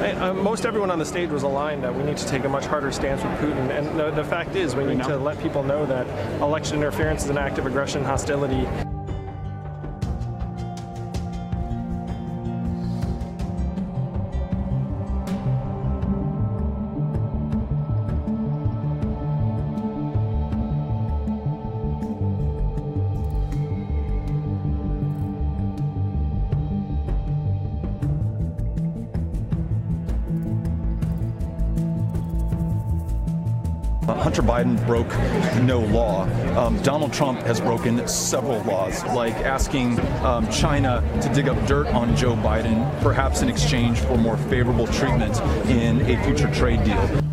I, uh, most everyone on the stage was aligned that we need to take a much harder stance with Putin. And the, the fact is, we need to let people know that election interference is an act of aggression, hostility. Hunter Biden broke no law. Um, Donald Trump has broken several laws, like asking um, China to dig up dirt on Joe Biden, perhaps in exchange for more favorable treatment in a future trade deal.